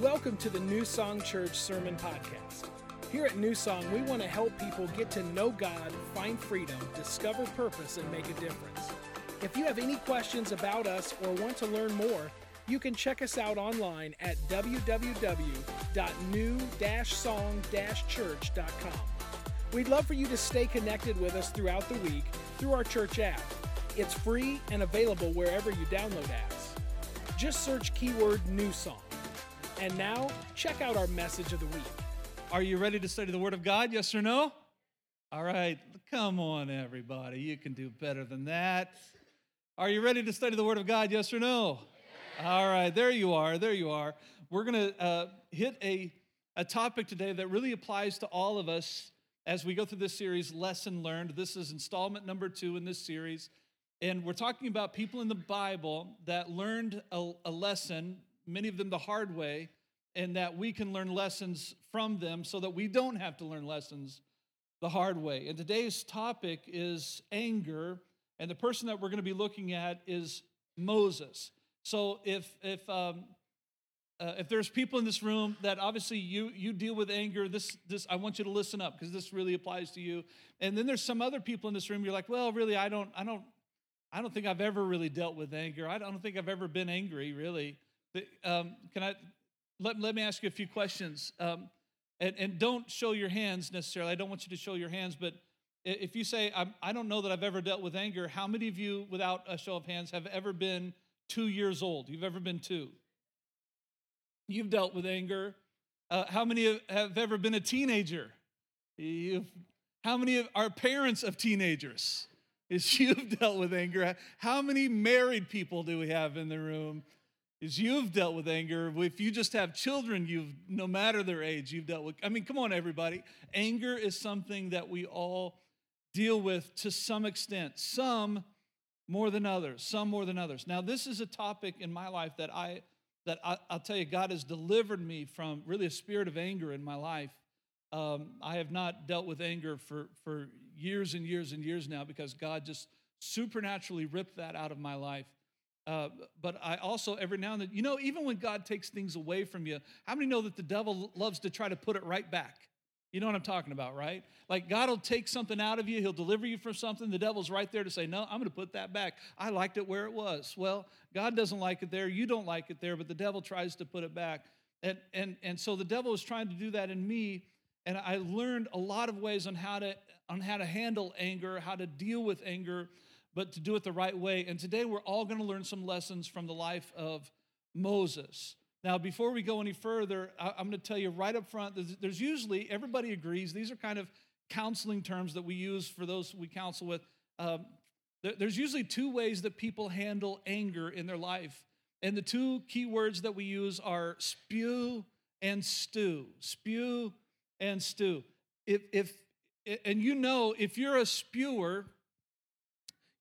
Welcome to the New Song Church Sermon Podcast. Here at New Song, we want to help people get to know God, find freedom, discover purpose, and make a difference. If you have any questions about us or want to learn more, you can check us out online at www.new-song-church.com. We'd love for you to stay connected with us throughout the week through our church app. It's free and available wherever you download apps. Just search keyword New Song. And now, check out our message of the week. Are you ready to study the Word of God? Yes or no? All right, come on, everybody. You can do better than that. Are you ready to study the Word of God? Yes or no? All right, there you are. There you are. We're going to uh, hit a, a topic today that really applies to all of us as we go through this series, Lesson Learned. This is installment number two in this series. And we're talking about people in the Bible that learned a, a lesson many of them the hard way, and that we can learn lessons from them so that we don't have to learn lessons the hard way. And today's topic is anger, and the person that we're going to be looking at is Moses. So if if um, uh, if there's people in this room that obviously you you deal with anger, this this I want you to listen up because this really applies to you. And then there's some other people in this room. You're like, well, really, I don't I don't I don't think I've ever really dealt with anger. I don't think I've ever been angry, really. Um, can I let, let me ask you a few questions? Um, and, and don't show your hands necessarily. I don't want you to show your hands, but if you say, I'm, I do not know that I've ever dealt with anger, how many of you, without a show of hands, have ever been two years old? You've ever been two? You've dealt with anger. Uh, how many have ever been a teenager? You've, how many are parents of teenagers? Is you've dealt with anger? How many married people do we have in the room? Is you've dealt with anger. If you just have children, you've, no matter their age, you've dealt with. I mean, come on, everybody. Anger is something that we all deal with to some extent, some more than others, some more than others. Now, this is a topic in my life that I, that I, will tell you, God has delivered me from really a spirit of anger in my life. Um, I have not dealt with anger for, for years and years and years now because God just supernaturally ripped that out of my life. Uh, but I also, every now and then, you know, even when God takes things away from you, how many know that the devil loves to try to put it right back? You know what I'm talking about, right? Like God will take something out of you, He'll deliver you from something. The devil's right there to say, No, I'm going to put that back. I liked it where it was. Well, God doesn't like it there. You don't like it there, but the devil tries to put it back. And, and, and so the devil is trying to do that in me. And I learned a lot of ways on how to, on how to handle anger, how to deal with anger but to do it the right way. And today we're all going to learn some lessons from the life of Moses. Now, before we go any further, I'm going to tell you right up front there's usually, everybody agrees, these are kind of counseling terms that we use for those we counsel with. Um, there's usually two ways that people handle anger in their life. And the two key words that we use are spew and stew. Spew and stew. If, if, and you know, if you're a spewer,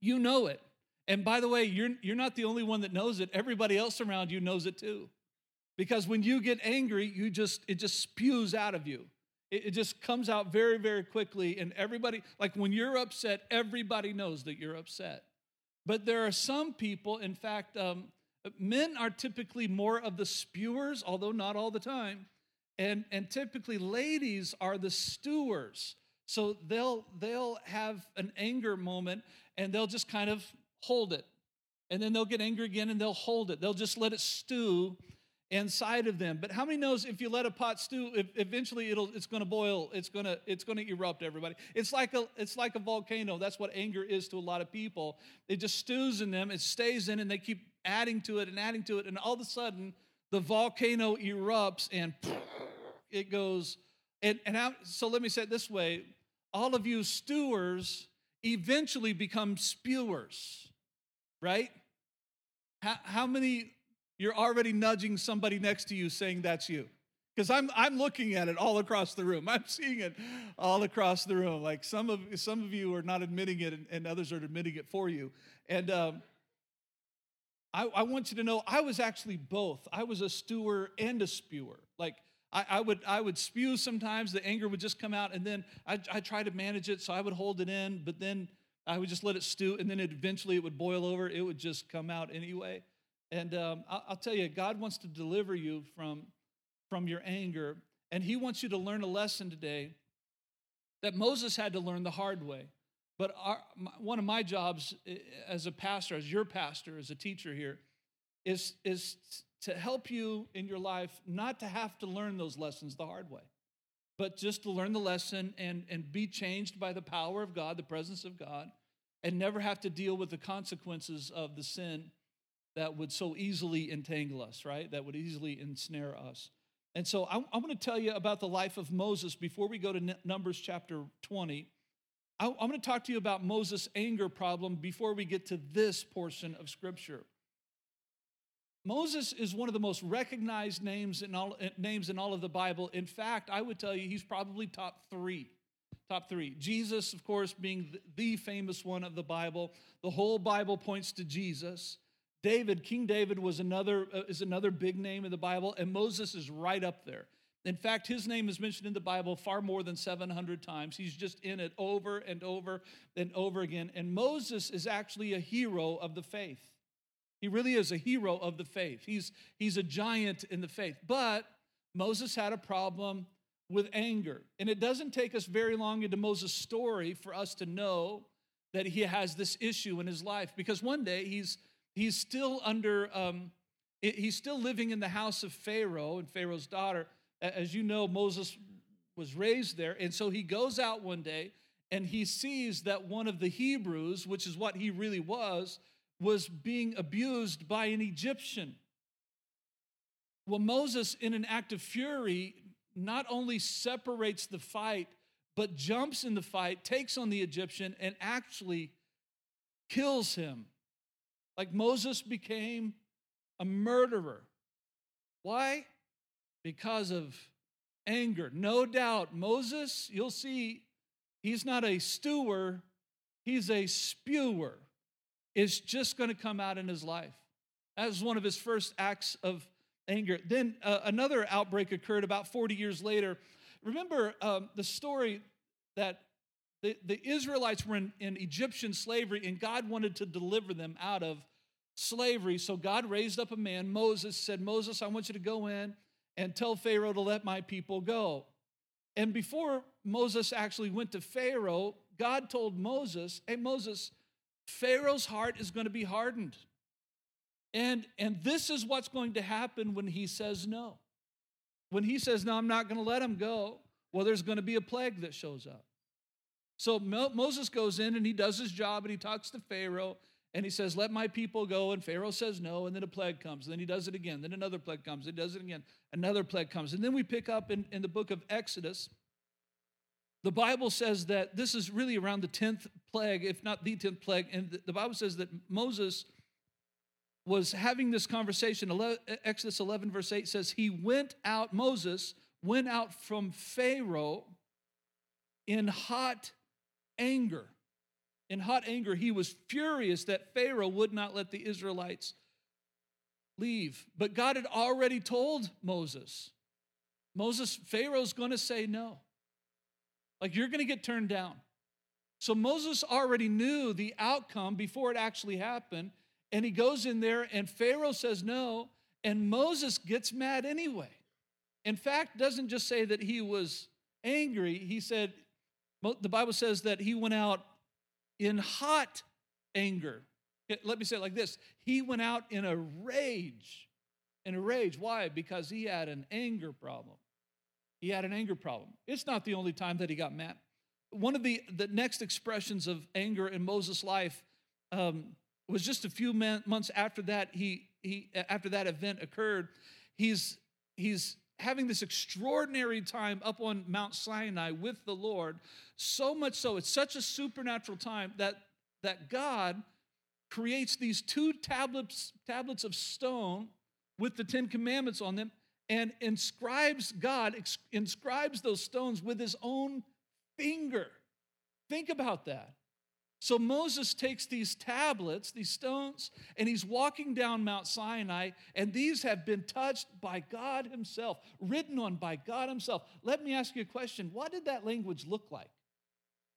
you know it. And by the way, you're, you're not the only one that knows it. Everybody else around you knows it too. Because when you get angry, you just it just spews out of you. It, it just comes out very, very quickly. And everybody, like when you're upset, everybody knows that you're upset. But there are some people, in fact, um, men are typically more of the spewers, although not all the time. And, and typically, ladies are the stewers. So they'll they'll have an anger moment and they'll just kind of hold it. And then they'll get angry again and they'll hold it. They'll just let it stew inside of them. But how many knows if you let a pot stew, eventually it'll it's going to boil. It's going to it's going to erupt. Everybody, it's like a it's like a volcano. That's what anger is to a lot of people. It just stews in them. It stays in, and they keep adding to it and adding to it, and all of a sudden the volcano erupts and it goes. And and how, so let me say it this way: all of you stewers eventually become spewers, right? How, how many you're already nudging somebody next to you saying that's you? Because I'm, I'm looking at it all across the room. I'm seeing it all across the room. Like some of, some of you are not admitting it, and, and others are admitting it for you. And um, I, I want you to know I was actually both. I was a stewer and a spewer. Like I, I, would I would spew sometimes. The anger would just come out, and then I I try to manage it, so I would hold it in, but then I would just let it stew, and then it, eventually it would boil over. It would just come out anyway. And um, I'll, I'll tell you, God wants to deliver you from from your anger. And he wants you to learn a lesson today that Moses had to learn the hard way. But our, one of my jobs as a pastor, as your pastor, as a teacher here, is, is to help you in your life not to have to learn those lessons the hard way, but just to learn the lesson and, and be changed by the power of God, the presence of God, and never have to deal with the consequences of the sin that would so easily entangle us, right? That would easily ensnare us. And so I'm, I'm going to tell you about the life of Moses before we go to Numbers chapter 20. I'm going to talk to you about Moses' anger problem before we get to this portion of Scripture. Moses is one of the most recognized names in all, eh, names in all of the Bible. In fact, I would tell you he's probably top three. Top three. Jesus, of course, being the famous one of the Bible. The whole Bible points to Jesus. David, King David, was another uh, is another big name in the Bible, and Moses is right up there. In fact, his name is mentioned in the Bible far more than 700 times. He's just in it over and over and over again. And Moses is actually a hero of the faith. He really is a hero of the faith. He's, he's a giant in the faith. But Moses had a problem with anger. And it doesn't take us very long into Moses' story for us to know that he has this issue in his life because one day he's, he's still under, um, he's still living in the house of Pharaoh and Pharaoh's daughter as you know, Moses was raised there. And so he goes out one day and he sees that one of the Hebrews, which is what he really was, was being abused by an Egyptian. Well, Moses, in an act of fury, not only separates the fight, but jumps in the fight, takes on the Egyptian, and actually kills him. Like Moses became a murderer. Why? because of anger. No doubt, Moses, you'll see, he's not a stewer, he's a spewer. It's just going to come out in his life. That was one of his first acts of anger. Then uh, another outbreak occurred about 40 years later. Remember um, the story that the, the Israelites were in, in Egyptian slavery and God wanted to deliver them out of slavery. So God raised up a man, Moses, said, Moses, I want you to go in and tell Pharaoh to let my people go. And before Moses actually went to Pharaoh, God told Moses, Hey, Moses, Pharaoh's heart is going to be hardened. And, and this is what's going to happen when he says no. When he says, No, I'm not going to let him go, well, there's going to be a plague that shows up. So Mo- Moses goes in and he does his job and he talks to Pharaoh and he says, Let my people go. And Pharaoh says no. And then a plague comes. And then he does it again. Then another plague comes. He does it again. Another plague comes. And then we pick up in, in the book of Exodus. The Bible says that this is really around the 10th plague, if not the 10th plague. And the, Bible says that Moses was having this conversation. Exodus 11, verse 8 says, He went out, Moses went out from Pharaoh in hot anger in hot anger, he was furious that Pharaoh would not let the Israelites leave. But God had already told Moses, Moses, Pharaoh's going to say no. Like you're going to get turned down. So Moses already knew the outcome before it actually happened. And he goes in there, and Pharaoh says no, and Moses gets mad anyway. In fact, doesn't just say that he was angry, he said, the Bible says that he went out in hot anger. Let me say it like this He went out in a rage. In a rage. Why? Because he had an anger problem. He had an anger problem. It's not the only time that he got mad. One of the, the next expressions of anger in Moses' life um, was just a few man, months after that. He, he after that event occurred, he's he's having this extraordinary time up on Mount Sinai with the Lord. So much so, it's such a supernatural time that, that God creates these two tablets, tablets of stone with the Ten Commandments on them and inscribes, God inscribes those stones with his own finger. Think about that. So Moses takes these tablets, these stones, and he's walking down Mount Sinai, and these have been touched by God Himself, written on by God Himself. Let me ask you a question What did that language look like?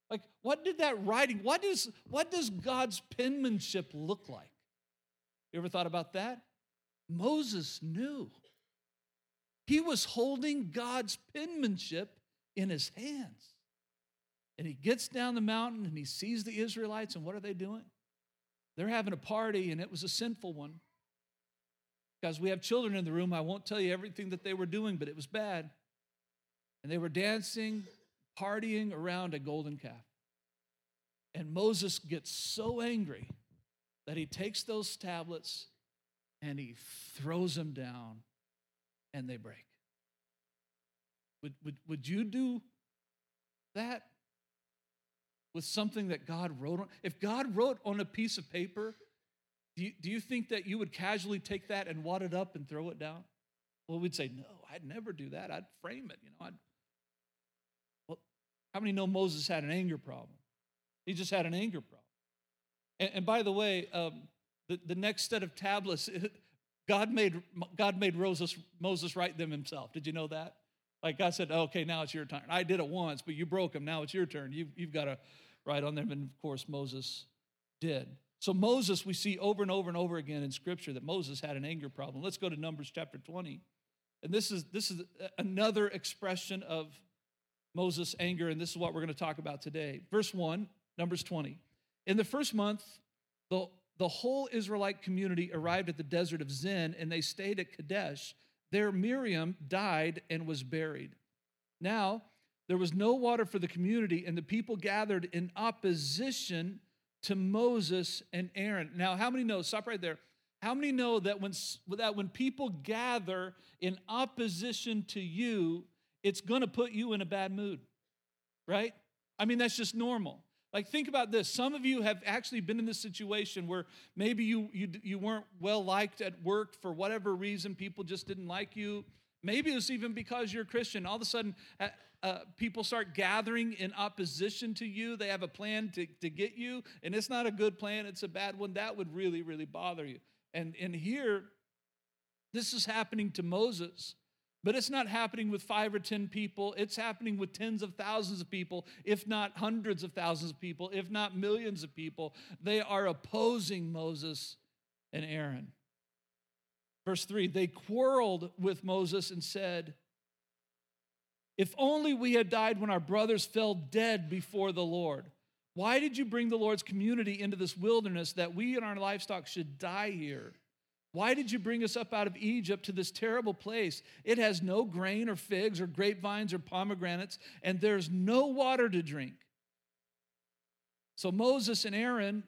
Like, what did that writing, what, is, what does God's penmanship look like? You ever thought about that? Moses knew. He was holding God's penmanship in his hands. And he gets down the mountain and he sees the Israelites, and what are they doing? They're having a party, and it was a sinful one. Guys, we have children in the room. I won't tell you everything that they were doing, but it was bad. And they were dancing, partying around a golden calf. And Moses gets so angry that he takes those tablets and he throws them down and they break. Would, would, would you do that with something that God wrote on? If God wrote on a piece of paper, do you, do you think that you would casually take that and wad it up and throw it down? Well, we'd say, no, I'd never do that. I'd frame it, you know. I'd, well, how many know Moses had an anger problem? He just had an anger problem. And, and by the way, um, the, the next set of tablets, God made, God made Moses, Moses write them himself. Did you know that? Like God said, okay, now it's your turn. I did it once, but you broke them. Now it's your turn. You've, you've got to write on them. And of course, Moses did. So, Moses, we see over and over and over again in Scripture that Moses had an anger problem. Let's go to Numbers chapter 20. And this is, this is another expression of Moses' anger, and this is what we're going to talk about today. Verse 1, Numbers 20. In the first month, the, the whole Israelite community arrived at the desert of Zin, and they stayed at Kadesh. There, Miriam died and was buried. Now, there was no water for the community, and the people gathered in opposition to Moses and Aaron. Now, how many know? Stop right there. How many know that when, that when people gather in opposition to you, it's going to put you in a bad mood, right? I mean, that's just normal. Like, think about this. Some of you have actually been in this situation where maybe you, you, you weren't well liked at work for whatever reason, people just didn't like you. Maybe it's even because you're a Christian. All of a sudden, uh, uh, people start gathering in opposition to you. They have a plan to, to get you, and it's not a good plan, it's a bad one. That would really, really bother you. And, and here, this is happening to Moses. But it's not happening with five or 10 people. It's happening with tens of thousands of people, if not hundreds of thousands of people, if not millions of people. They are opposing Moses and Aaron. Verse 3 they quarreled with Moses and said, If only we had died when our brothers fell dead before the Lord. Why did you bring the Lord's community into this wilderness that we and our livestock should die here? Why did you bring us up out of Egypt to this terrible place? It has no grain or figs or grapevines or pomegranates, and there's no water to drink. So Moses and Aaron,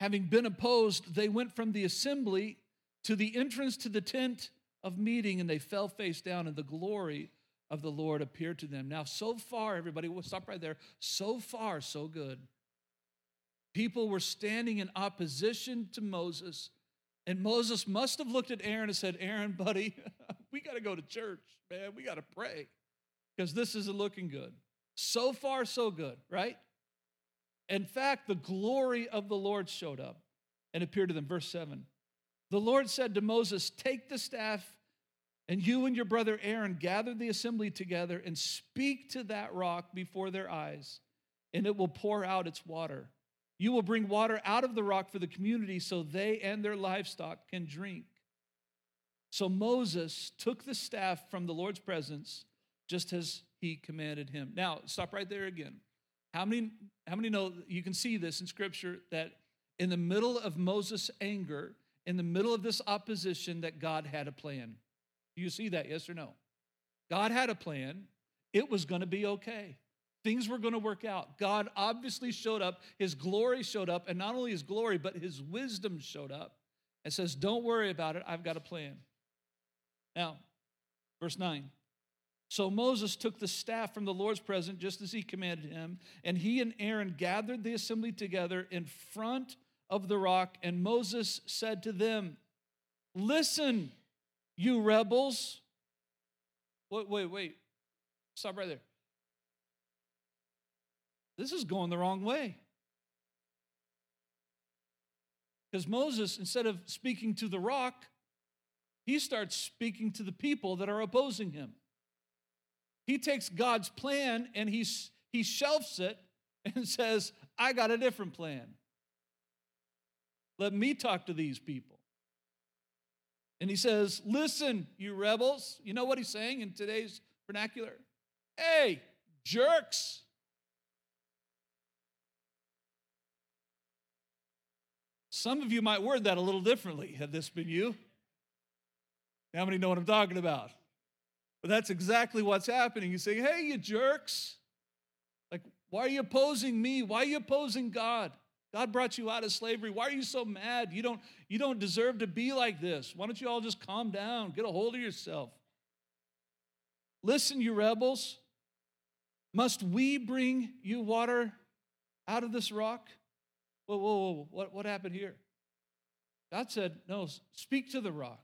having been opposed, they went from the assembly to the entrance to the tent of meeting, and they fell face down, and the glory of the Lord appeared to them. Now, so far, everybody, we'll stop right there. So far, so good. People were standing in opposition to Moses and Moses must have looked at Aaron and said, Aaron, buddy, we got to go to church, man. We got to pray because this isn't looking good. So far, so good, right? In fact, the glory of the Lord showed up and appeared to them. Verse 7 The Lord said to Moses, Take the staff, and you and your brother Aaron gather the assembly together and speak to that rock before their eyes, and it will pour out its water. You will bring water out of the rock for the community so they and their livestock can drink. So Moses took the staff from the Lord's presence just as he commanded him. Now, stop right there again. How many, how many know you can see this in scripture that in the middle of Moses' anger, in the middle of this opposition, that God had a plan? Do you see that, yes or no? God had a plan. It was going to be okay. Things were going to work out. God obviously showed up. His glory showed up. And not only his glory, but his wisdom showed up and says, Don't worry about it. I've got a plan. Now, verse 9. So Moses took the staff from the Lord's presence, just as he commanded him, and he and Aaron gathered the assembly together in front of the rock. And Moses said to them, Listen, you rebels. Wait, wait, wait. Stop right there. This is going the wrong way. Because Moses, instead of speaking to the rock, he starts speaking to the people that are opposing him. He takes God's plan and he, he shelves it and says, I got a different plan. Let me talk to these people. And he says, Listen, you rebels. You know what he's saying in today's vernacular? Hey, jerks. Some of you might word that a little differently had this been you. How many know what I'm talking about? But that's exactly what's happening. You say, hey, you jerks. Like, why are you opposing me? Why are you opposing God? God brought you out of slavery. Why are you so mad? You don't, you don't deserve to be like this. Why don't you all just calm down? Get a hold of yourself. Listen, you rebels. Must we bring you water out of this rock? Whoa, whoa, whoa. What, what happened here? God said, No, speak to the rock.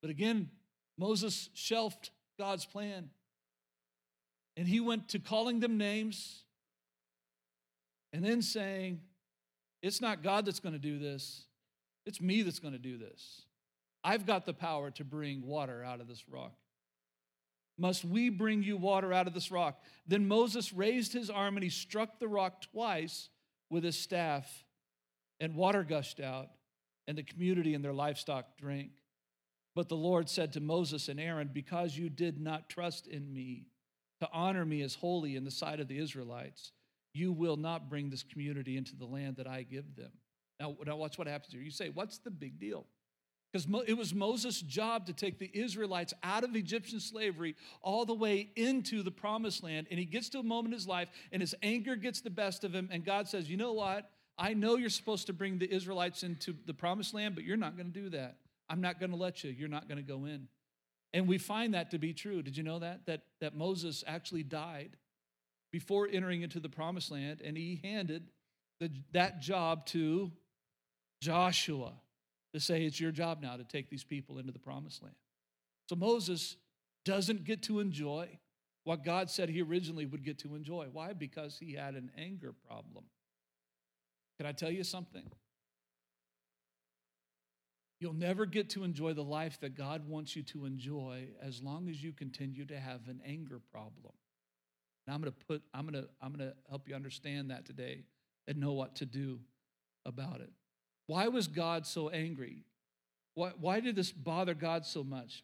But again, Moses shelved God's plan. And he went to calling them names and then saying, It's not God that's going to do this, it's me that's going to do this. I've got the power to bring water out of this rock. Must we bring you water out of this rock? Then Moses raised his arm and he struck the rock twice with his staff, and water gushed out, and the community and their livestock drank. But the Lord said to Moses and Aaron, Because you did not trust in me to honor me as holy in the sight of the Israelites, you will not bring this community into the land that I give them. Now, now watch what happens here. You say, What's the big deal? Because it was Moses' job to take the Israelites out of Egyptian slavery all the way into the promised land. And he gets to a moment in his life, and his anger gets the best of him. And God says, You know what? I know you're supposed to bring the Israelites into the promised land, but you're not going to do that. I'm not going to let you. You're not going to go in. And we find that to be true. Did you know that? That, that Moses actually died before entering into the promised land, and he handed the, that job to Joshua to say, It's your job now to take these people into the promised land. So Moses doesn't get to enjoy what God said he originally would get to enjoy. Why? Because he had an anger problem. Can I tell you something? You'll never get to enjoy the life that God wants you to enjoy as long as you continue to have an anger problem. And I'm going to put I'm going to I'm going to help you understand that today and know what to do about it. Why was God so angry? Why, why did this bother God so much?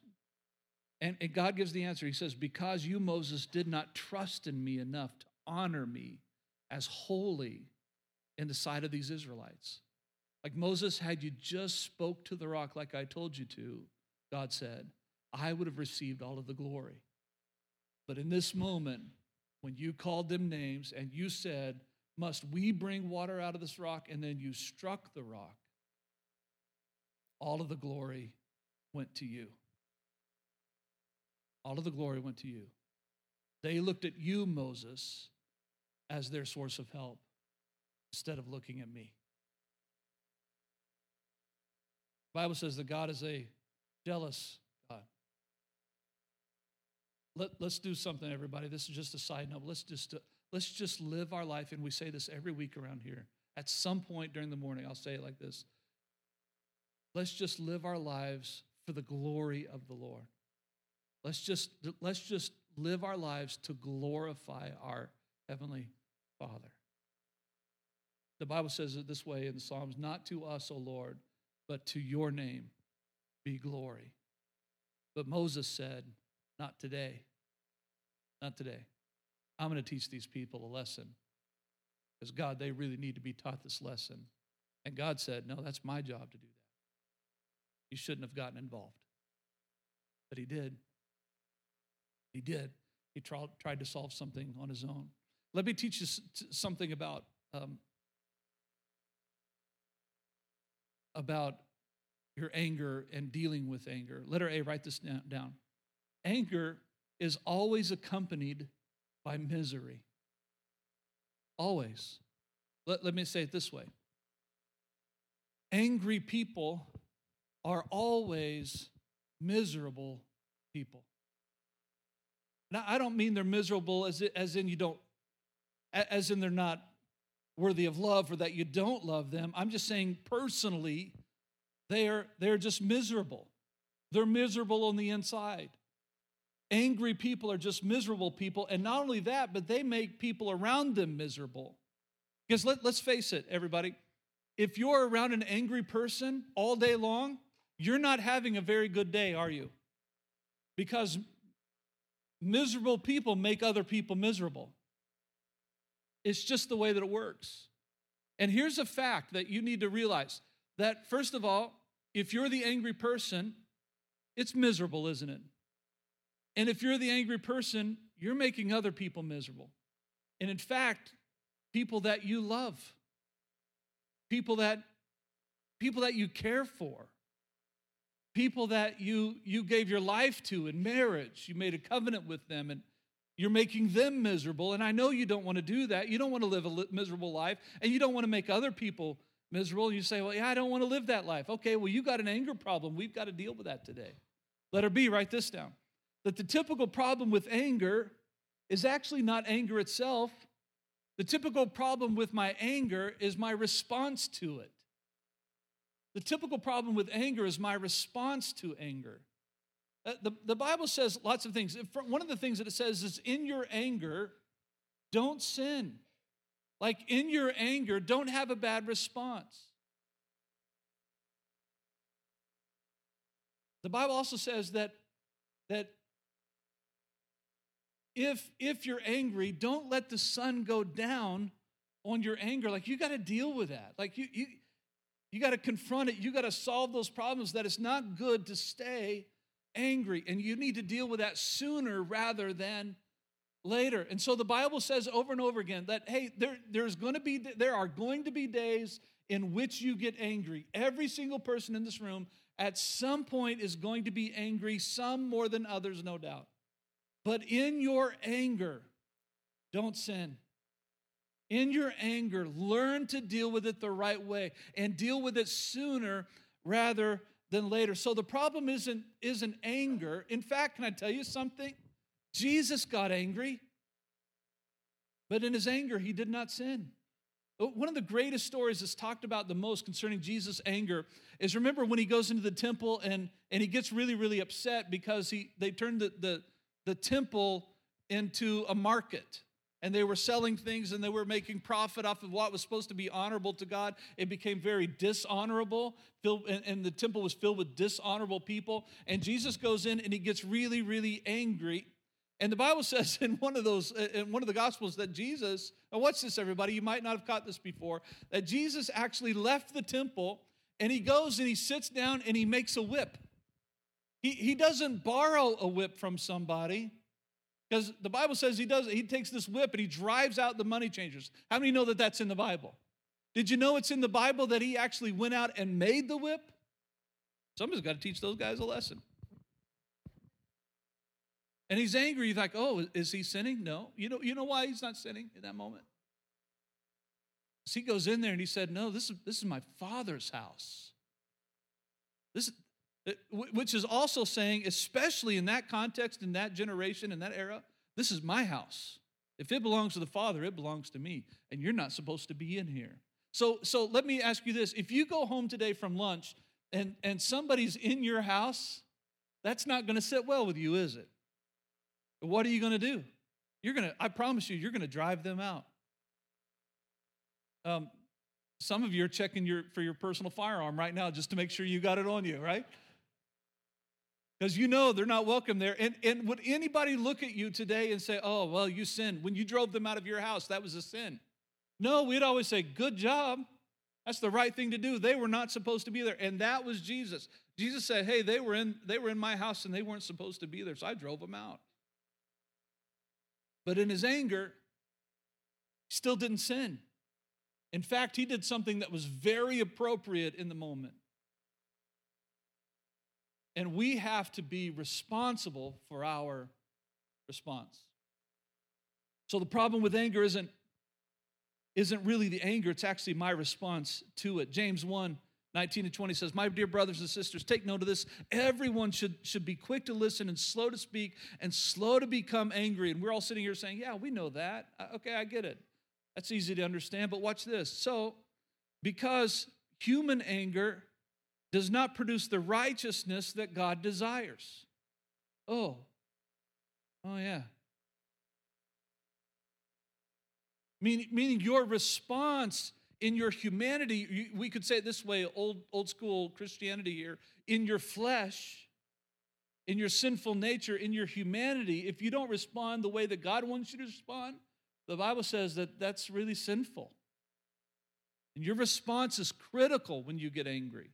And, and God gives the answer. He says, Because you, Moses, did not trust in me enough to honor me as holy in the sight of these Israelites. Like Moses, had you just spoke to the rock like I told you to, God said, I would have received all of the glory. But in this moment, when you called them names and you said, Must we bring water out of this rock? And then you struck the rock, all of the glory went to you. All of the glory went to you. They looked at you, Moses, as their source of help instead of looking at me. Bible says that God is a jealous God. Let, let's do something, everybody. This is just a side note. Let's just, uh, let's just live our life, and we say this every week around here. At some point during the morning, I'll say it like this. Let's just live our lives for the glory of the Lord. Let's just, let's just live our lives to glorify our Heavenly Father. The Bible says it this way in the Psalms not to us, O Lord, but to your name be glory. But Moses said, Not today. Not today. I'm going to teach these people a lesson. Because, God, they really need to be taught this lesson. And God said, No, that's my job to do that. You shouldn't have gotten involved. But he did. He did. He tried to solve something on his own. Let me teach you something about um, about your anger and dealing with anger. Letter A, write this down. Anger is always accompanied by misery. Always. Let, let me say it this way angry people are always miserable people. Now, I don't mean they're miserable as, as in you don't, as in they're not worthy of love or that you don't love them. I'm just saying personally, they're, they're just miserable. They're miserable on the inside. Angry people are just miserable people. And not only that, but they make people around them miserable. Because let, let's face it, everybody, if you're around an angry person all day long, you're not having a very good day, are you? Because miserable people make other people miserable. It's just the way that it works. And here's a fact that you need to realize that, first of all, if you're the angry person, it's miserable, isn't it? And if you're the angry person, you're making other people miserable. And in fact, people that you love, people that people that you care for, people that you you gave your life to in marriage, you made a covenant with them and you're making them miserable. And I know you don't want to do that. You don't want to live a miserable life and you don't want to make other people miserable. You say, "Well, yeah, I don't want to live that life." Okay, well, you got an anger problem. We've got to deal with that today. Let her be, write this down. That the typical problem with anger is actually not anger itself. The typical problem with my anger is my response to it. The typical problem with anger is my response to anger. Uh, the, the Bible says lots of things. One of the things that it says is in your anger, don't sin. Like in your anger, don't have a bad response. The Bible also says that, that if, if you're angry, don't let the sun go down on your anger. Like you got to deal with that. Like you, you, you got to confront it. You got to solve those problems. That it's not good to stay angry. And you need to deal with that sooner rather than later. And so the Bible says over and over again that, hey, there, there's going to be, there are going to be days in which you get angry. Every single person in this room at some point is going to be angry, some more than others, no doubt. But in your anger, don't sin. In your anger, learn to deal with it the right way and deal with it sooner rather than later. So the problem isn't, isn't anger. In fact, can I tell you something? Jesus got angry, but in his anger, he did not sin. Uh, one of the greatest stories that's talked about the most concerning Jesus' anger is remember when he goes into the temple and, and he gets really, really upset because he, they turned the, the, the temple into a market and they were selling things and they were making profit off of what was supposed to be honorable to God. It became very dishonorable, and, the temple was filled with dishonorable people. And Jesus goes in and he gets really, really angry. And the Bible says in one of those, uh, in one of the Gospels, that Jesus, and watch this, everybody, you might not have caught this before, that Jesus actually left the temple and he goes and he sits down and he makes a whip. He, he doesn't borrow a whip from somebody because the Bible says he does. He takes this whip and he drives out the money changers. How many know that that's in the Bible? Did you know it's in the Bible that he actually went out and made the whip? Somebody's got to teach those guys a lesson. And he's angry. He's like, oh, is he sinning? No. You know, you know why he's not sinning in that moment? he goes in there and he said, no, this is, this is my father's house. This, which is also saying, especially in that context, in that generation, in that era, this is my house. If it belongs to the Father, it belongs to me, and you're not supposed to be in here. So, so let me ask you this: If you go home today from lunch and and somebody's in your house, that's not going to sit well with you, is it? What are you going to do? You're going to, I promise you, you're going to drive them out. Um, some of you are checking your, for your personal firearm right now just to make sure you got it on you, right? Because you know they're not welcome there. And, and would anybody look at you today and say, oh, well, you sinned? When you drove them out of your house, that was a sin. No, we'd always say, good job. That's the right thing to do. They were not supposed to be there. And that was Jesus. Jesus said, hey, they were in, they were in my house and they weren't supposed to be there. So I drove them out. But in his anger, he still didn't sin. In fact, he did something that was very appropriate in the moment. And we have to be responsible for our response. So the problem with anger isn't, isn't really the anger, it's actually my response to it. James 1 19 and 20 says, My dear brothers and sisters, take note of this. Everyone should, should be quick to listen and slow to speak and slow to become angry. And we're all sitting here saying, Yeah, we know that. Uh, okay, I get it. That's easy to understand. But watch this. So, because human anger does not produce the righteousness that God desires. Oh, oh, yeah. Meaning, meaning your response in your humanity, we could say it this way, old, old school Christianity here. in your flesh, in your sinful nature, in your humanity, if you don't respond the way that God wants you to respond, the Bible says that that's really sinful. And your response is critical when you get angry.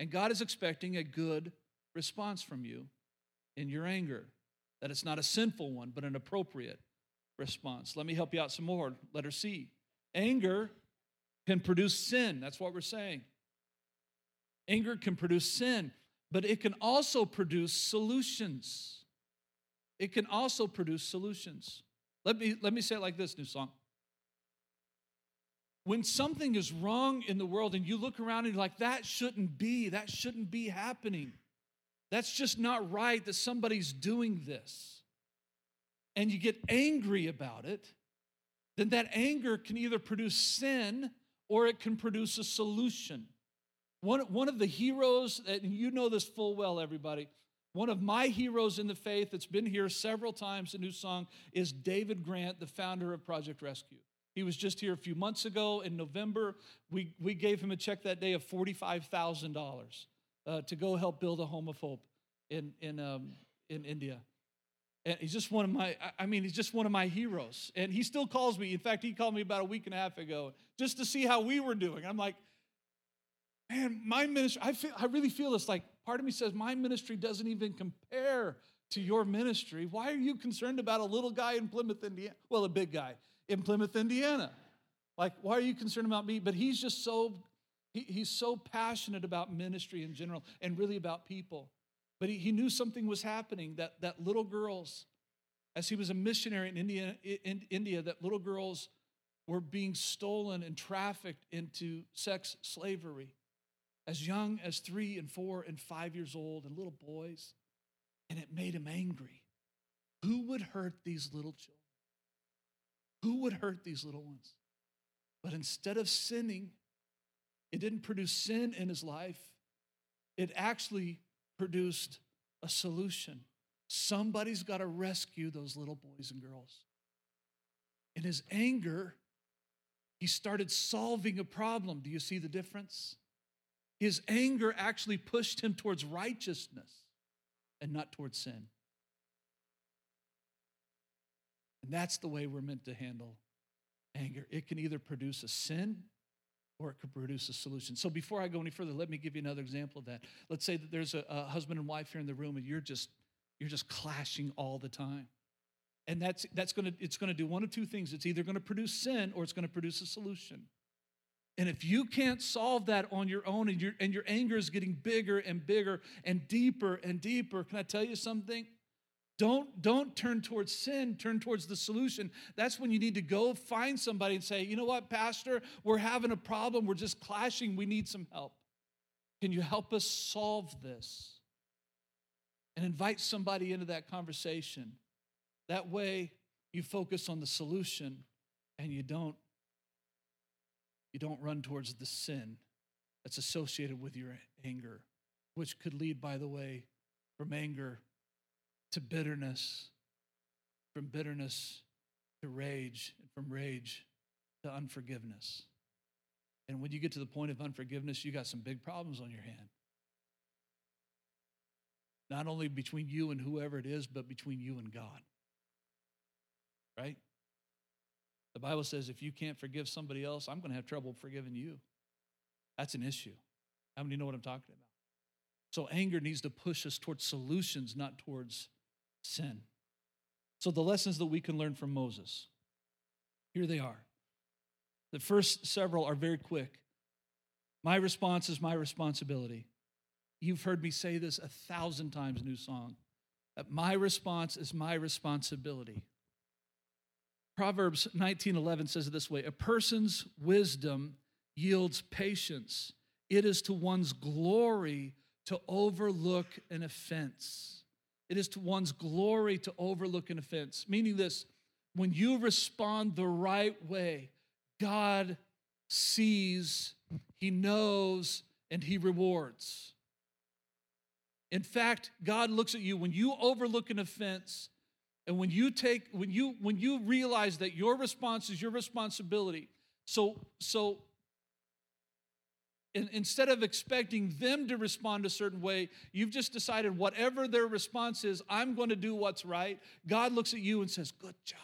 And God is expecting a good response from you in your anger, that it's not a sinful one, but an appropriate response. Let me help you out some more. Letter C. Anger can produce sin. That's what we're saying. Anger can produce sin, but it can also produce solutions. It can also produce solutions. Let me, let me say it like this, new song. When something is wrong in the world and you look around and you're like, that shouldn't be, that shouldn't be happening. That's just not right that somebody's doing this. And you get angry about it, then that anger can either produce sin or it can produce a solution. One, one of the heroes, and you know this full well, everybody, one of my heroes in the faith that's been here several times, a new song, is David Grant, the founder of Project Rescue. He was just here a few months ago in November. We, we gave him a check that day of $45,000 uh, to go help build a home of hope in, in, um, in India. And he's just one of my, I mean, he's just one of my heroes. And he still calls me. In fact, he called me about a week and a half ago just to see how we were doing. I'm like, man, my ministry, I, feel, I really feel this like part of me says, my ministry doesn't even compare to your ministry. Why are you concerned about a little guy in Plymouth, Indiana? Well, a big guy in Plymouth, Indiana. Like, why are you concerned about me? But he's just so, he, he's so passionate about ministry in general and really about people. But he, he knew something was happening, that, that little girls, as he was a missionary in India, in India, that little girls were being stolen and trafficked into sex slavery as young as three and four and five years old, and little boys. And it made him angry. Who would hurt these little children? Who would hurt these little ones? But instead of sinning, it didn't produce sin in his life. It actually produced a solution. Somebody's got to rescue those little boys and girls. In his anger, he started solving a problem. Do you see the difference? His anger actually pushed him towards righteousness and not towards sin. And that's the way we're meant to handle anger. It can either produce a sin or it could produce a solution. So before I go any further, let me give you another example of that. Let's say that there's a, a husband and wife here in the room and you're just you're just clashing all the time. And that's that's going to it's going to do one of two things. It's either going to produce sin or it's going to produce a solution. And if you can't solve that on your own and your and your anger is getting bigger and bigger and deeper and deeper, can I tell you something? Don't, don't turn towards sin, turn towards the solution. That's when you need to go find somebody and say, you know what, Pastor, we're having a problem. We're just clashing. We need some help. Can you help us solve this? And invite somebody into that conversation. That way, you focus on the solution and you don't you don't run towards the sin that's associated with your anger which could lead by the way from anger to bitterness, from bitterness to rage, and from rage to unforgiveness. And when you get to the point of unforgiveness, you got some big problems on your hand. Not only between you and whoever it is, but between you and God. Right? The Bible says if you can't forgive somebody else, I'm going to have trouble forgiving you. That's an issue. How many know what I'm talking about? So anger needs to push us towards solutions, not towards sin. So, the lessons that we can learn from Moses here they are. The first several are very quick. My response is my responsibility. You've heard me say this a thousand times, new song. That my response is my responsibility. Proverbs 19:11 says it this way: A person's wisdom yields patience. It is to one's glory to overlook an offense. It is to one's glory to overlook an offense. Meaning this, when you respond the right way, God sees, He knows, and He rewards. In fact, God looks at you when you overlook an offense and when you take when you when you realize that your response is your responsibility. So so instead of expecting them to respond a certain way, you've just decided whatever their response is, I'm going to do what's right. God looks at you and says, Good job.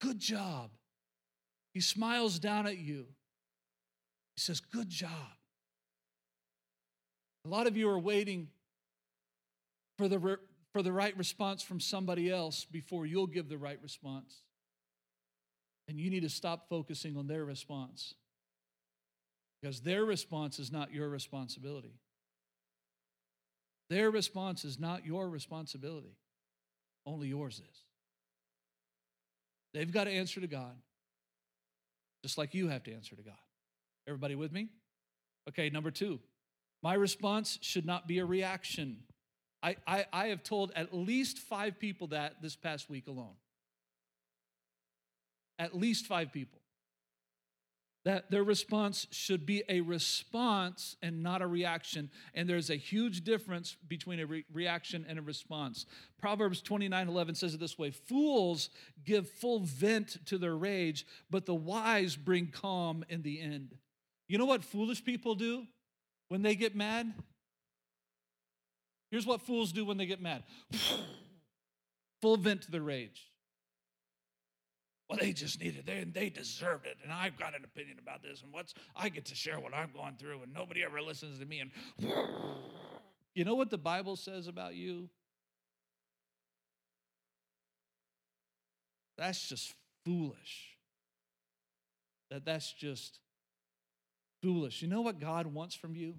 Good job. He smiles down at you. He says, Good job. A lot of you are waiting for the, re- for the right response from somebody else before you'll give the right response. And you need to stop focusing on their response because their response is not your responsibility. Their response is not your responsibility, only yours is. They've got to answer to God, just like you have to answer to God. Everybody with me? Okay, number two, my response should not be a reaction. I, I, I have told at least five people that this past week alone. At least five people that their response should be a response and not a reaction. And there's a huge difference between a re- reaction and a response. Proverbs 29 11 says it this way Fools give full vent to their rage, but the wise bring calm in the end. You know what foolish people do when they get mad? Here's what fools do when they get mad full vent to their rage. Well, they just needed it. They, they deserved it. And I've got an opinion about this. And what's I get to share what I'm going through, and nobody ever listens to me. And you know what the Bible says about you? That's just foolish. That that's just foolish. You know what God wants from you?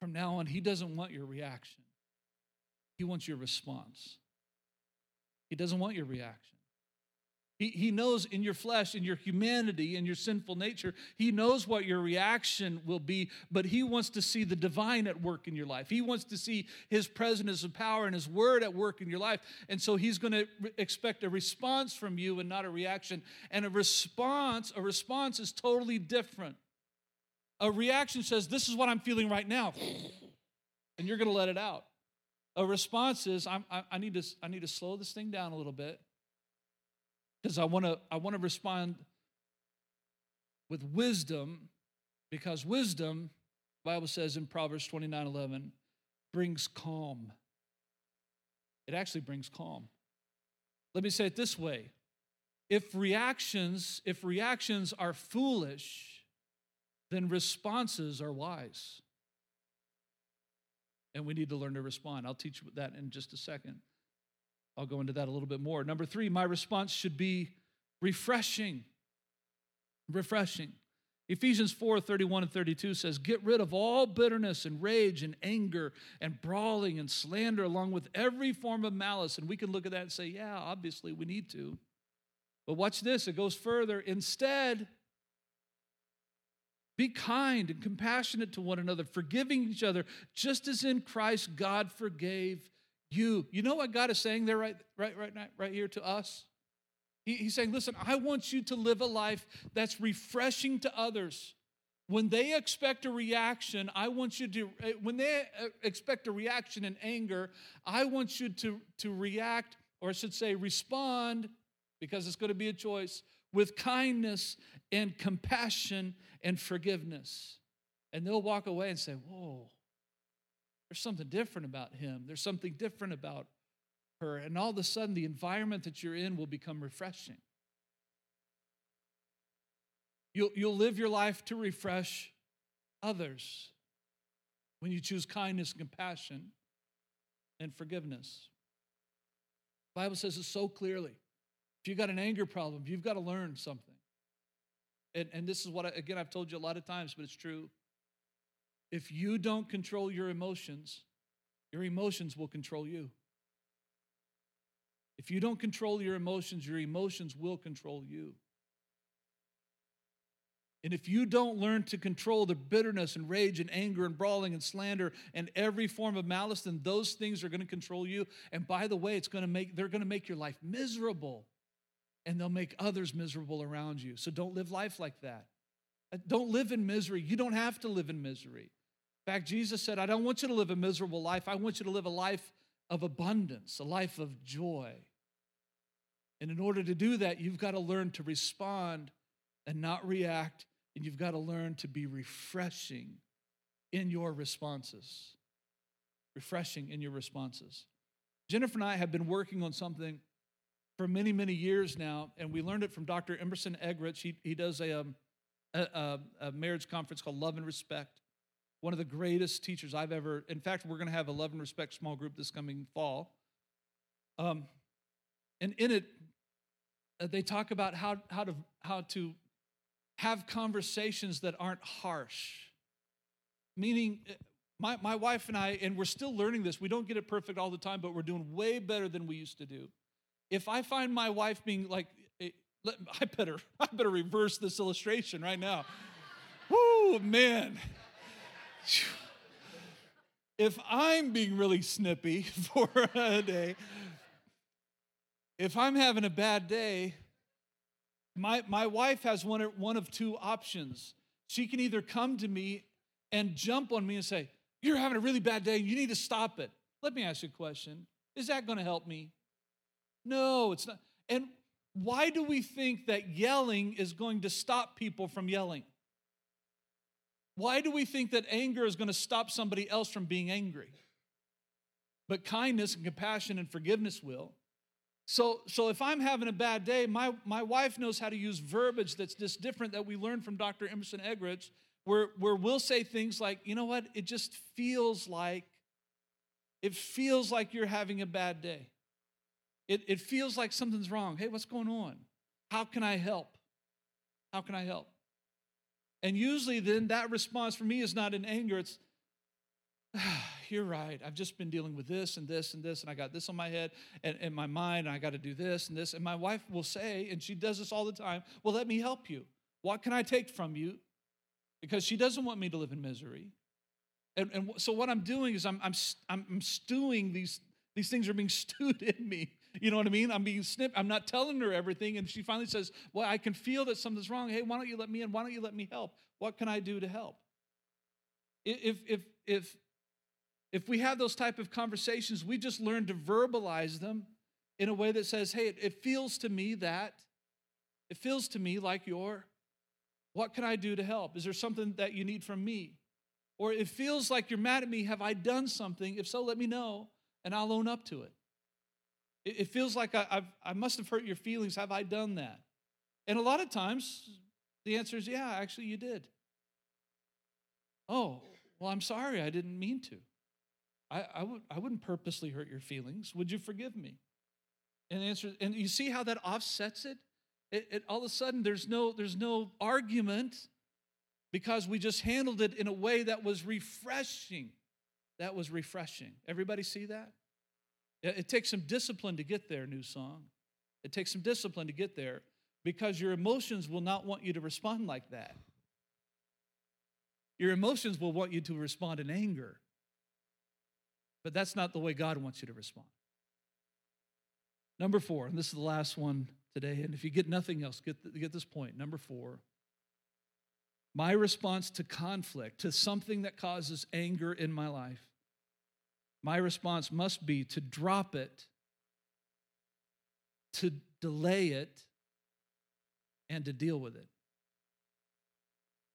From now on, He doesn't want your reaction. He wants your response. He doesn't want your reaction. He, he knows in your flesh, in your humanity, in your sinful nature, he knows what your reaction will be, but he wants to see the divine at work in your life. He wants to see his presence and power and his word at work in your life. And so he's going to re- expect a response from you and not a reaction. And a response, a response is totally different. A reaction says, This is what I'm feeling right now. And you're going to let it out. A response is, I, I, need to, I need to slow this thing down a little bit because I want to I want to respond with wisdom because wisdom Bible says in Proverbs 29 11 brings calm. It actually brings calm. Let me say it this way. If reactions, if reactions are foolish, then responses are wise. And we need to learn to respond. I'll teach that in just a second. I'll go into that a little bit more. Number three, my response should be refreshing. Refreshing. Ephesians 4 31 and 32 says, Get rid of all bitterness and rage and anger and brawling and slander, along with every form of malice. And we can look at that and say, Yeah, obviously we need to. But watch this, it goes further. Instead, be kind and compassionate to one another, forgiving each other, just as in Christ God forgave you. You know what God is saying there right, right, right, right here to us? He, he's saying, listen, I want you to live a life that's refreshing to others. When they expect a reaction, I want you to, eh, when they eh, expect a reaction in anger, I want you to, to react, or I should say, respond, because it's going to be a choice, with kindness and compassion and forgiveness. And they'll walk away and say, Whoa, there's something different about him. There's something different about her. And all of a sudden, the environment that you're in will become refreshing. You'll, you'll live your life to refresh others when you choose kindness, and compassion, and forgiveness. The Bible says it so clearly. If you've got an anger problem, you've got to learn something. And, and this is what, I, again, I've told you a lot of times, but it's true. If you don't control your emotions, your emotions will control you. If you don't control your emotions, your emotions will control you. And if you don't learn to control the bitterness and rage and anger and brawling and slander and every form of malice, then those things are going to control you. And by the way, it's going to make they're going to make your life miserable. And they'll make others miserable around you. So don't live life like that. Uh, don't live in misery. You don't have to live in misery. In fact, Jesus said, I don't want you to live a miserable life. I want you to live a life of abundance, a life of joy. And in order to do that, you've got to learn to respond and not react and you've got to learn to be refreshing in your responses. Refreshing in your responses. Jennifer and I have been working on something for many, many years now, and we learned it from Dr. Emerson Eggerichs. He, he does a, um, a, a, marriage conference called Love and Respect. One of the greatest teachers I've ever, in fact, we're going to have a Love and Respect small group this coming fall. Um, and in it, uh, they talk about how, how, to, how to have conversations that aren't harsh. Meaning, uh, my, my wife and I, and we're still learning this, we don't get it perfect all the time, but we're doing way better than we used to do. If I find my wife being like, eh, I better, I better reverse this illustration right now. Whoo, man. If I'm being really snippy for a day, if I'm having a bad day, my, my wife has one, one of two options. She can either come to me and jump on me and say, You're having a really bad day, you need to stop it. Let me ask you a question Is that going to help me? No, it's not. And why do we think that yelling is going to stop people from yelling? Why do we think that anger is going to stop somebody else from being angry? But kindness and compassion and forgiveness will. So, so if I'm having a bad day, my, my wife knows how to use verbiage that's just different that we learned from Dr. Emerson Eggerichs, where, where we'll say things like, you know what, it just feels like, it feels like you're having a bad day. It, it feels like something's wrong. Hey, what's going on? How can I help? How can I help? And usually, then that response for me is not in anger, it's, you're right. I've just been dealing with this and this and this, and I got this on my head and in my mind, and I got to do this and this. And my wife will say, and she does this all the time, Well, let me help you. What can I take from you? Because she doesn't want me to live in misery. And, and so what I'm doing is I'm, I'm, I'm stewing these, these things are being stewed in me. You know what I mean? I'm being snipped. I'm not telling her everything. And she finally says, Well, I can feel that something's wrong. Hey, why don't you let me in? Why don't you let me help? What can I do to help? If, if, if if we have those type of conversations, we just learn to verbalize them in a way that says, hey, it, it feels to me that, it feels to me like you're, what can I do to help? Is there something that you need from me? Or it feels like you're mad at me. Have I done something? If so, let me know and I'll own up to it. It, it feels like I, I've, I must have hurt your feelings. Have I done that? And a lot of times, the answer is, yeah, actually, you did. Oh, well, I'm sorry. I didn't mean to. I, I, would, I wouldn't purposely hurt your feelings. Would you forgive me? And the answer, and you see how that offsets it? It, it? All of a sudden, there's no, there's no argument because we just handled it in a way that was refreshing. That was refreshing. Everybody see that? It, takes some discipline to get there, new song. It takes some discipline to get there because your emotions will not want you to respond like that. Your emotions will want you to respond in anger. But that's not the way God wants you to respond. Number four, and this is the last one today, and if you get nothing else, get, get this point. Number four, my response to conflict, to something that causes anger in my life, my response must be to drop it, to delay it, and to deal with it.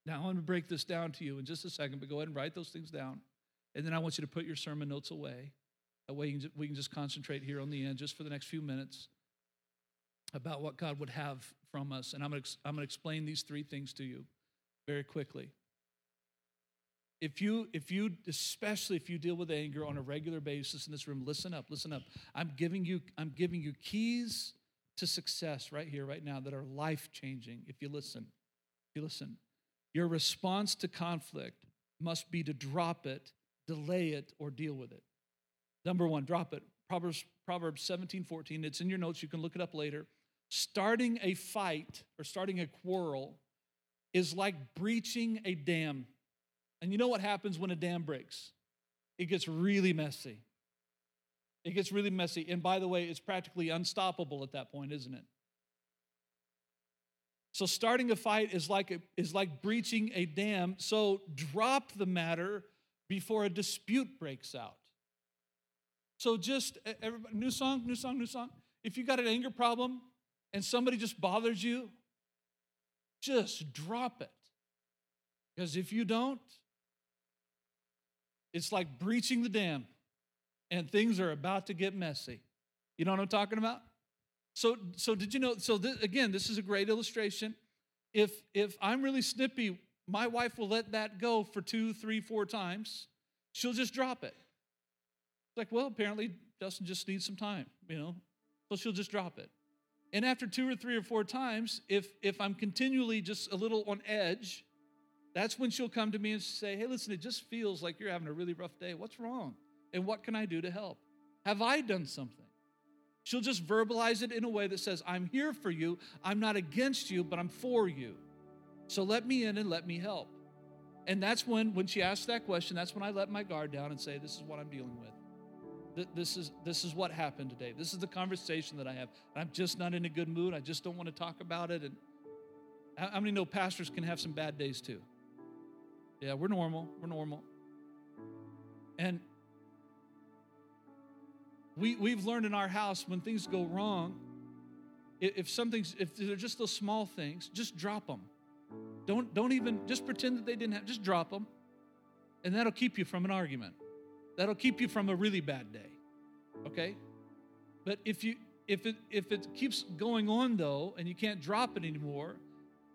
Now, I'm going to break this down to you in just a second, but go ahead and write those things down. And then I want you to put your sermon notes away. That way we can just concentrate here on the end just for the next few minutes about what God would have from us. And I'm going to, I'm going to explain these three things to you very quickly. If you, if you, especially if you deal with anger on a regular basis in this room, listen up, listen up. I'm giving you, I'm giving you keys to success right here, right now, that are life changing if you listen. If you listen. Your response to conflict must be to drop it delay it, or deal with it. Number one, drop it. Proverbs, Proverbs 17, 14. It's in your notes. You can look it up later. Starting a fight or starting a quarrel is like breaching a dam. And you know what happens when a dam breaks? It gets really messy. It gets really messy. And by the way, it's practically unstoppable at that point, isn't it? So starting a fight is like a, is like breaching a dam. So drop the matter before a dispute breaks out. So just everybody, new song, new song, new song. If you got an anger problem and somebody just bothers you, just drop it. Because if you don't, it's like breaching the dam and things are about to get messy. You know what I'm talking about? So, so did you know? So th- again, this is a great illustration. If if I'm really snippy, my wife will let that go for two, three, four times. She'll just drop it. It's like, well, apparently Dustin just needs some time, you know. So she'll just drop it. And after two or three or four times, if if I'm continually just a little on edge, that's when she'll come to me and say, Hey, listen, it just feels like you're having a really rough day. What's wrong? And what can I do to help? Have I done something? She'll just verbalize it in a way that says, I'm here for you. I'm not against you, but I'm for you. So let me in and let me help. And that's when, when she asks that question, that's when I let my guard down and say, This is what I'm dealing with. This is, this is what happened today. This is the conversation that I have. I'm just not in a good mood. I just don't want to talk about it. And how many know pastors can have some bad days too? Yeah, we're normal. We're normal. And we, we've learned in our house when things go wrong, if something's, if they're just those small things, just drop them. Don't, don't even, just pretend that they didn't have, just drop them. And that'll keep you from an argument. That'll keep you from a really bad day. Okay? But if you, if it, if it keeps going on though, and you can't drop it anymore,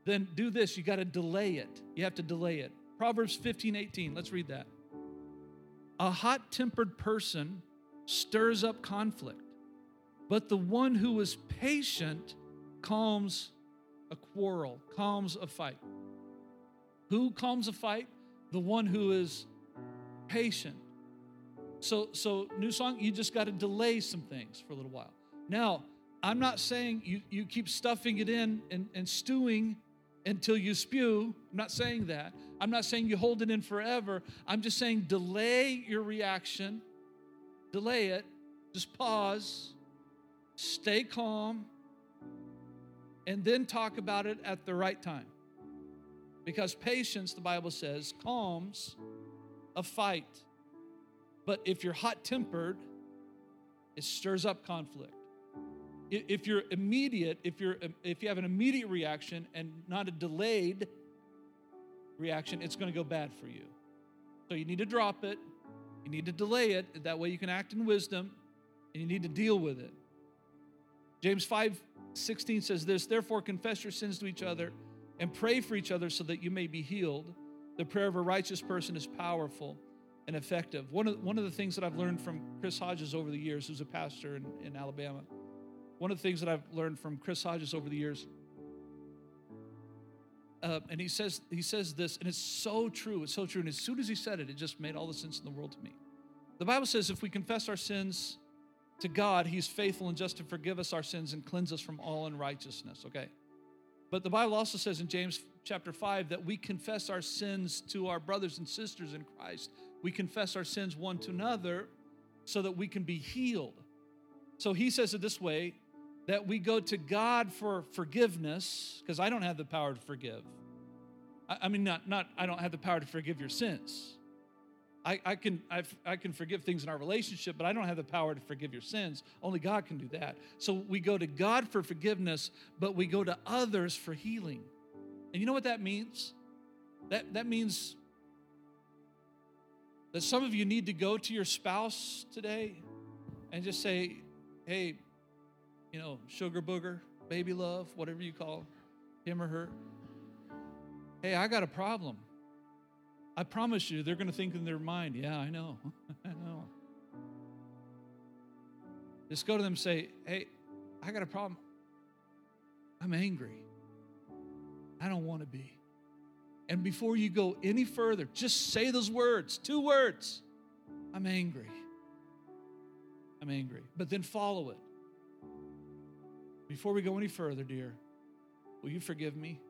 then do this. You got to delay it. You have to delay it. Proverbs 15, 18. Let's read that. A hot tempered person stirs up conflict, but the one who is patient calms a quarrel, calms a fight. Who calms a fight? The one who is patient. So, so new song, you just got to delay some things for a little while. Now, I'm not saying you, you keep stuffing it in and, and stewing until you spew. I'm not saying that. I'm not saying you hold it in forever. I'm just saying delay your reaction, delay it, just pause, stay calm, and then talk about it at the right time. Because patience, the Bible says, calms a fight. But if you're hot tempered, it stirs up conflict. If you're immediate, if you're if you have an immediate reaction and not a delayed reaction, it's going to go bad for you. So you need to drop it. You need to delay it. That way you can act in wisdom and you need to deal with it. James 5 16 says this Therefore, confess your sins to each other and pray for each other so that you may be healed. The prayer of a righteous person is powerful and effective. One of, one of the things that I've learned from Chris Hodges over the years, who's a pastor in, in Alabama, one of the things that I've learned from Chris Hodges over the years uh, and he says he says this, and it's so true. It's so true. And as soon as he said it, it just made all the sense in the world to me. The Bible says if we confess our sins to God, He's faithful and just to forgive us our sins and cleanse us from all unrighteousness. Okay. But the Bible also says in James chapter 5 that we confess our sins to our brothers and sisters in Christ. We confess our sins one to another so that we can be healed. So he says it this way that we go to God for forgiveness, because I don't have the power to forgive. I, I, mean, not, not I don't have the power to forgive your sins. I, I can I've, I can forgive things in our relationship, but I don't have the power to forgive your sins. Only God can do that. So we go to God for forgiveness, but we go to others for healing. And you know what that means? That that means that some of you need to go to your spouse today and just say, "Hey, you know, sugar booger, baby love, whatever you call him or her. Hey, I got a problem. I promise you, they're going to think in their mind, yeah, I know. I know. Just go to them and say, hey, I got a problem. I'm angry. I don't want to be. And before you go any further, just say those words two words I'm angry. I'm angry. But then follow it. Before we go any further, dear, will you forgive me?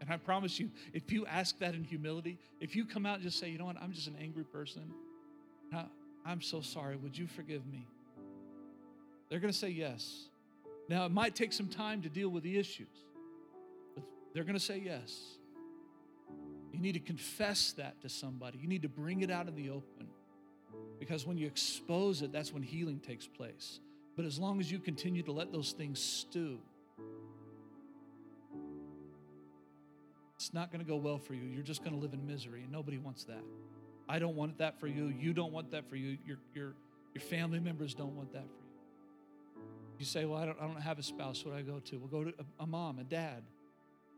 And I promise you, if you ask that in humility, if you come out and just say, you know what, I'm just an angry person, I'm so sorry, would you forgive me? They're going to say yes. Now, it might take some time to deal with the issues, but they're going to say yes. You need to confess that to somebody, you need to bring it out in the open. Because when you expose it, that's when healing takes place. But as long as you continue to let those things stew, it's not going to go well for you. You're just going to live in misery, and nobody wants that. I don't want that for you. You don't want that for you. Your, your, your family members don't want that for you. You say, Well, I don't, I don't have a spouse. What do I go to? We'll go to a, a mom, a dad,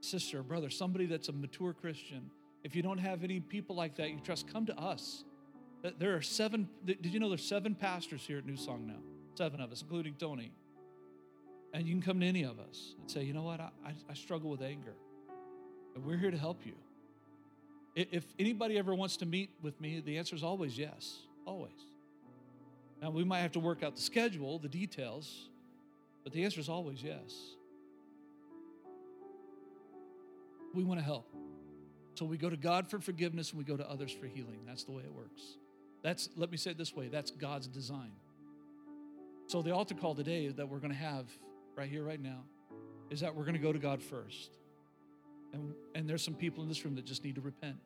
sister, a brother, somebody that's a mature Christian. If you don't have any people like that you trust, come to us. There are seven, did you know there's seven pastors here at New Song now? Seven of us, including Tony. And you can come to any of us and say, you know what, I, I struggle with anger. And we're here to help you. If anybody ever wants to meet with me, the answer is always yes, always. Now, we might have to work out the schedule, the details, but the answer is always yes. We want to help. So we go to God for forgiveness and we go to others for healing. That's the way it works. That's, let me say it this way that's God's design. So the altar call today that we're going to have right here, right now, is that we're going to go to God first. And, and there's some people in this room that just need to repent.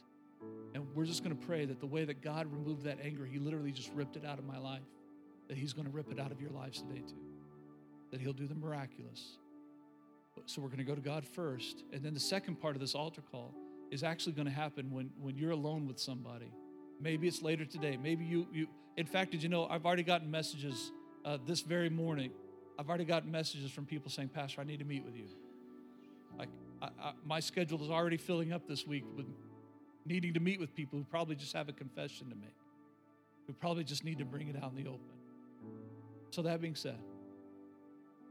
And we're just going to pray that the way that God removed that anger, He literally just ripped it out of my life, that He's going to rip it out of your lives today too. That He'll do the miraculous. So we're going to go to God first. And then the second part of this altar call is actually going to happen when, when you're alone with somebody. Maybe it's later today. Maybe you, you in fact, did you know I've already gotten messages uh, this very morning. I've already gotten messages from people saying, Pastor, I need to meet with you. Like, I, I, my schedule is already filling up this week with needing to meet with people who probably just have a confession to make, who probably just need to bring it out in the open. So, that being said,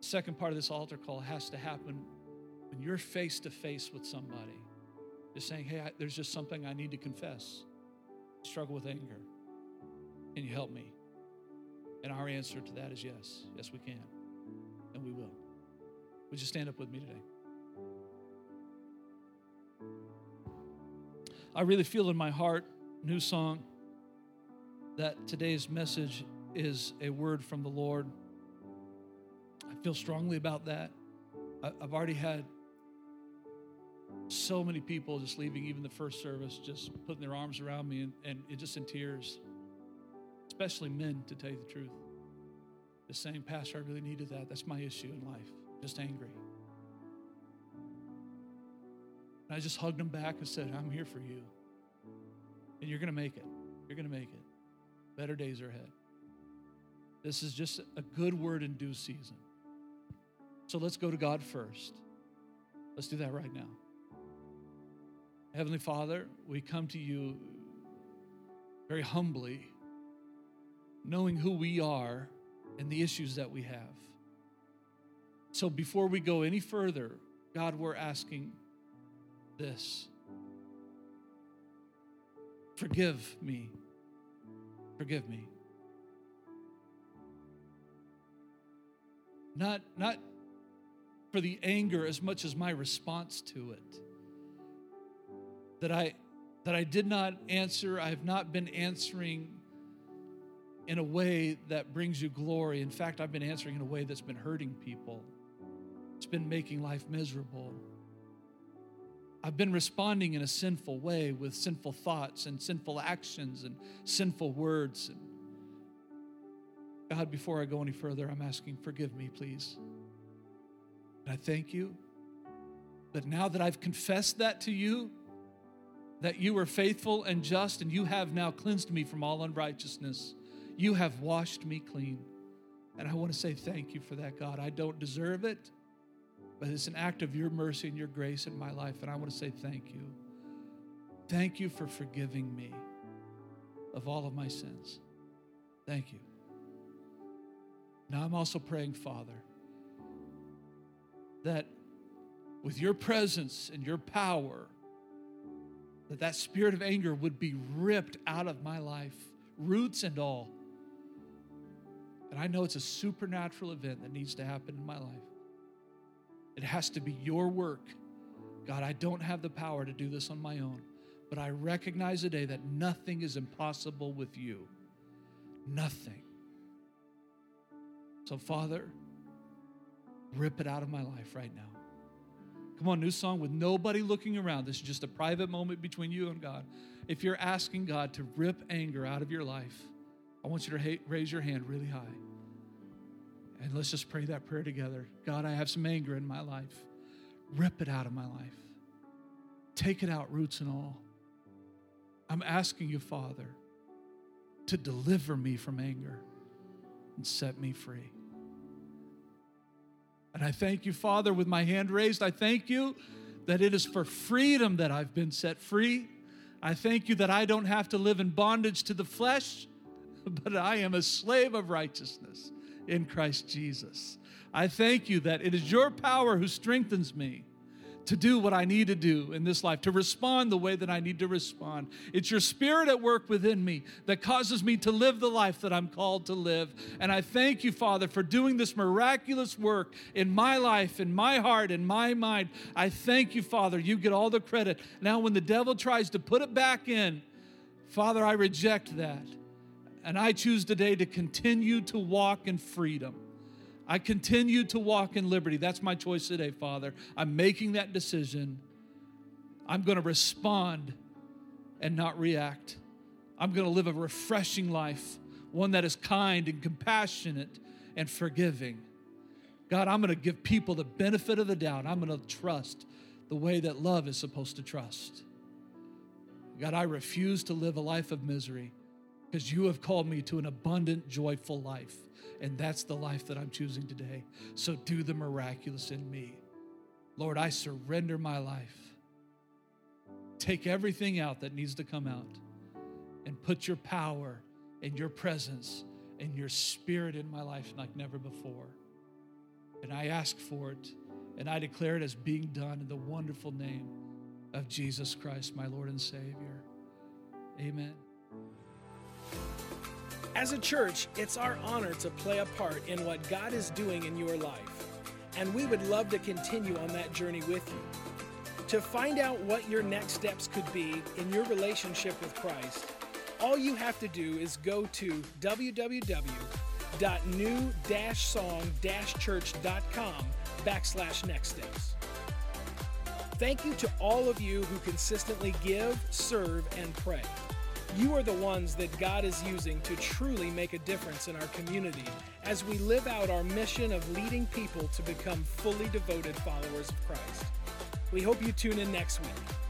second part of this altar call has to happen when you're face to face with somebody, just saying, Hey, I, there's just something I need to confess. I struggle with anger. Can you help me? And our answer to that is yes. Yes, we can. And we will. Would you stand up with me today? I really feel in my heart, new song, that today's message is a word from the Lord. I feel strongly about that. I've already had so many people just leaving even the first service, just putting their arms around me and, and just in tears, especially men, to tell you the truth. Just saying, Pastor, I really needed that. That's my issue in life, just angry. And I just hugged him back and said, I'm here for you. And you're going to make it. You're going to make it. Better days are ahead. This is just a good word in due season. So let's go to God first. Let's do that right now. Heavenly Father, we come to you very humbly, knowing who we are and the issues that we have. So before we go any further, God, we're asking this Forgive me. Forgive me. Not, not for the anger as much as my response to it. That I that I did not answer, I have not been answering in a way that brings you glory. In fact, I've been answering in a way that's been hurting people. It's been making life miserable. I've been responding in a sinful way with sinful thoughts and sinful actions and sinful words. And God, before I go any further, I'm asking, forgive me, please. And I thank you that now that I've confessed that to you, that you are faithful and just, and you have now cleansed me from all unrighteousness. You have washed me clean. And I want to say thank you for that, God. I don't deserve it but it's an act of your mercy and your grace in my life. And I want to say thank you. Thank you for forgiving me of all of my sins. Thank you. Now I'm also praying, Father, that with your presence and your power, that that spirit of anger would be ripped out of my life, roots and all. And I know it's a supernatural event that needs to happen in my life. It has to be your work. God, I don't have the power to do this on my own, but I recognize today that nothing is impossible with you. Nothing. So, Father, rip it out of my life right now. Come on, new song with nobody looking around. This is just a private moment between you and God. If you're asking God to rip anger out of your life, I want you to raise your hand really high. And let's just pray that prayer together. God, I have some anger in my life. Rip it out of my life. Take it out, roots and all. I'm asking you, Father, to deliver me from anger and set me free. And I thank you, Father, with my hand raised. I thank you that it is for freedom that I've been set free. I thank you that I don't have to live in bondage to the flesh, but I am a slave of righteousness in Christ Jesus. I thank you that it is your power who strengthens me to do what I need to do in this life, to respond the way that I need to respond. It's your spirit at work within me that causes me to live the life that I'm called to live. And I thank you, Father, for doing this miraculous work in my life, in my heart, in my mind. I thank you, Father. You get all the credit. Now, when the devil tries to put it back in, Father, I reject that. And I choose today to continue to walk in freedom. I continue to walk in liberty. That's my choice today, Father. I'm making that decision. I'm going to respond and not react. I'm going to live a refreshing life, one that is kind and compassionate and forgiving. God, I'm going to give people the benefit of the doubt. I'm going to trust the way that love is supposed to trust. God, I refuse to live a life of misery because you have called me to an abundant, joyful life. And that's the life that I'm choosing today. So do the miraculous in me. Lord, I surrender my life. Take everything out that needs to come out and put your power and your presence and your spirit in my life like never before. And I ask for it and I declare it as being done in the wonderful name of Jesus Christ, my Lord and Savior. Amen. As a church, it's our honor to play a part in what God is doing in your life, and we would love to continue on that journey with you. To find out what your next steps could be in your relationship with Christ, all you have to do is go to www.new-song-church.com backslash next steps. Thank you to all of you who consistently give, serve, and pray. You are the ones that God is using to truly make a difference in our community as we live out our mission of leading people to become fully devoted followers of Christ. We hope you tune in next week.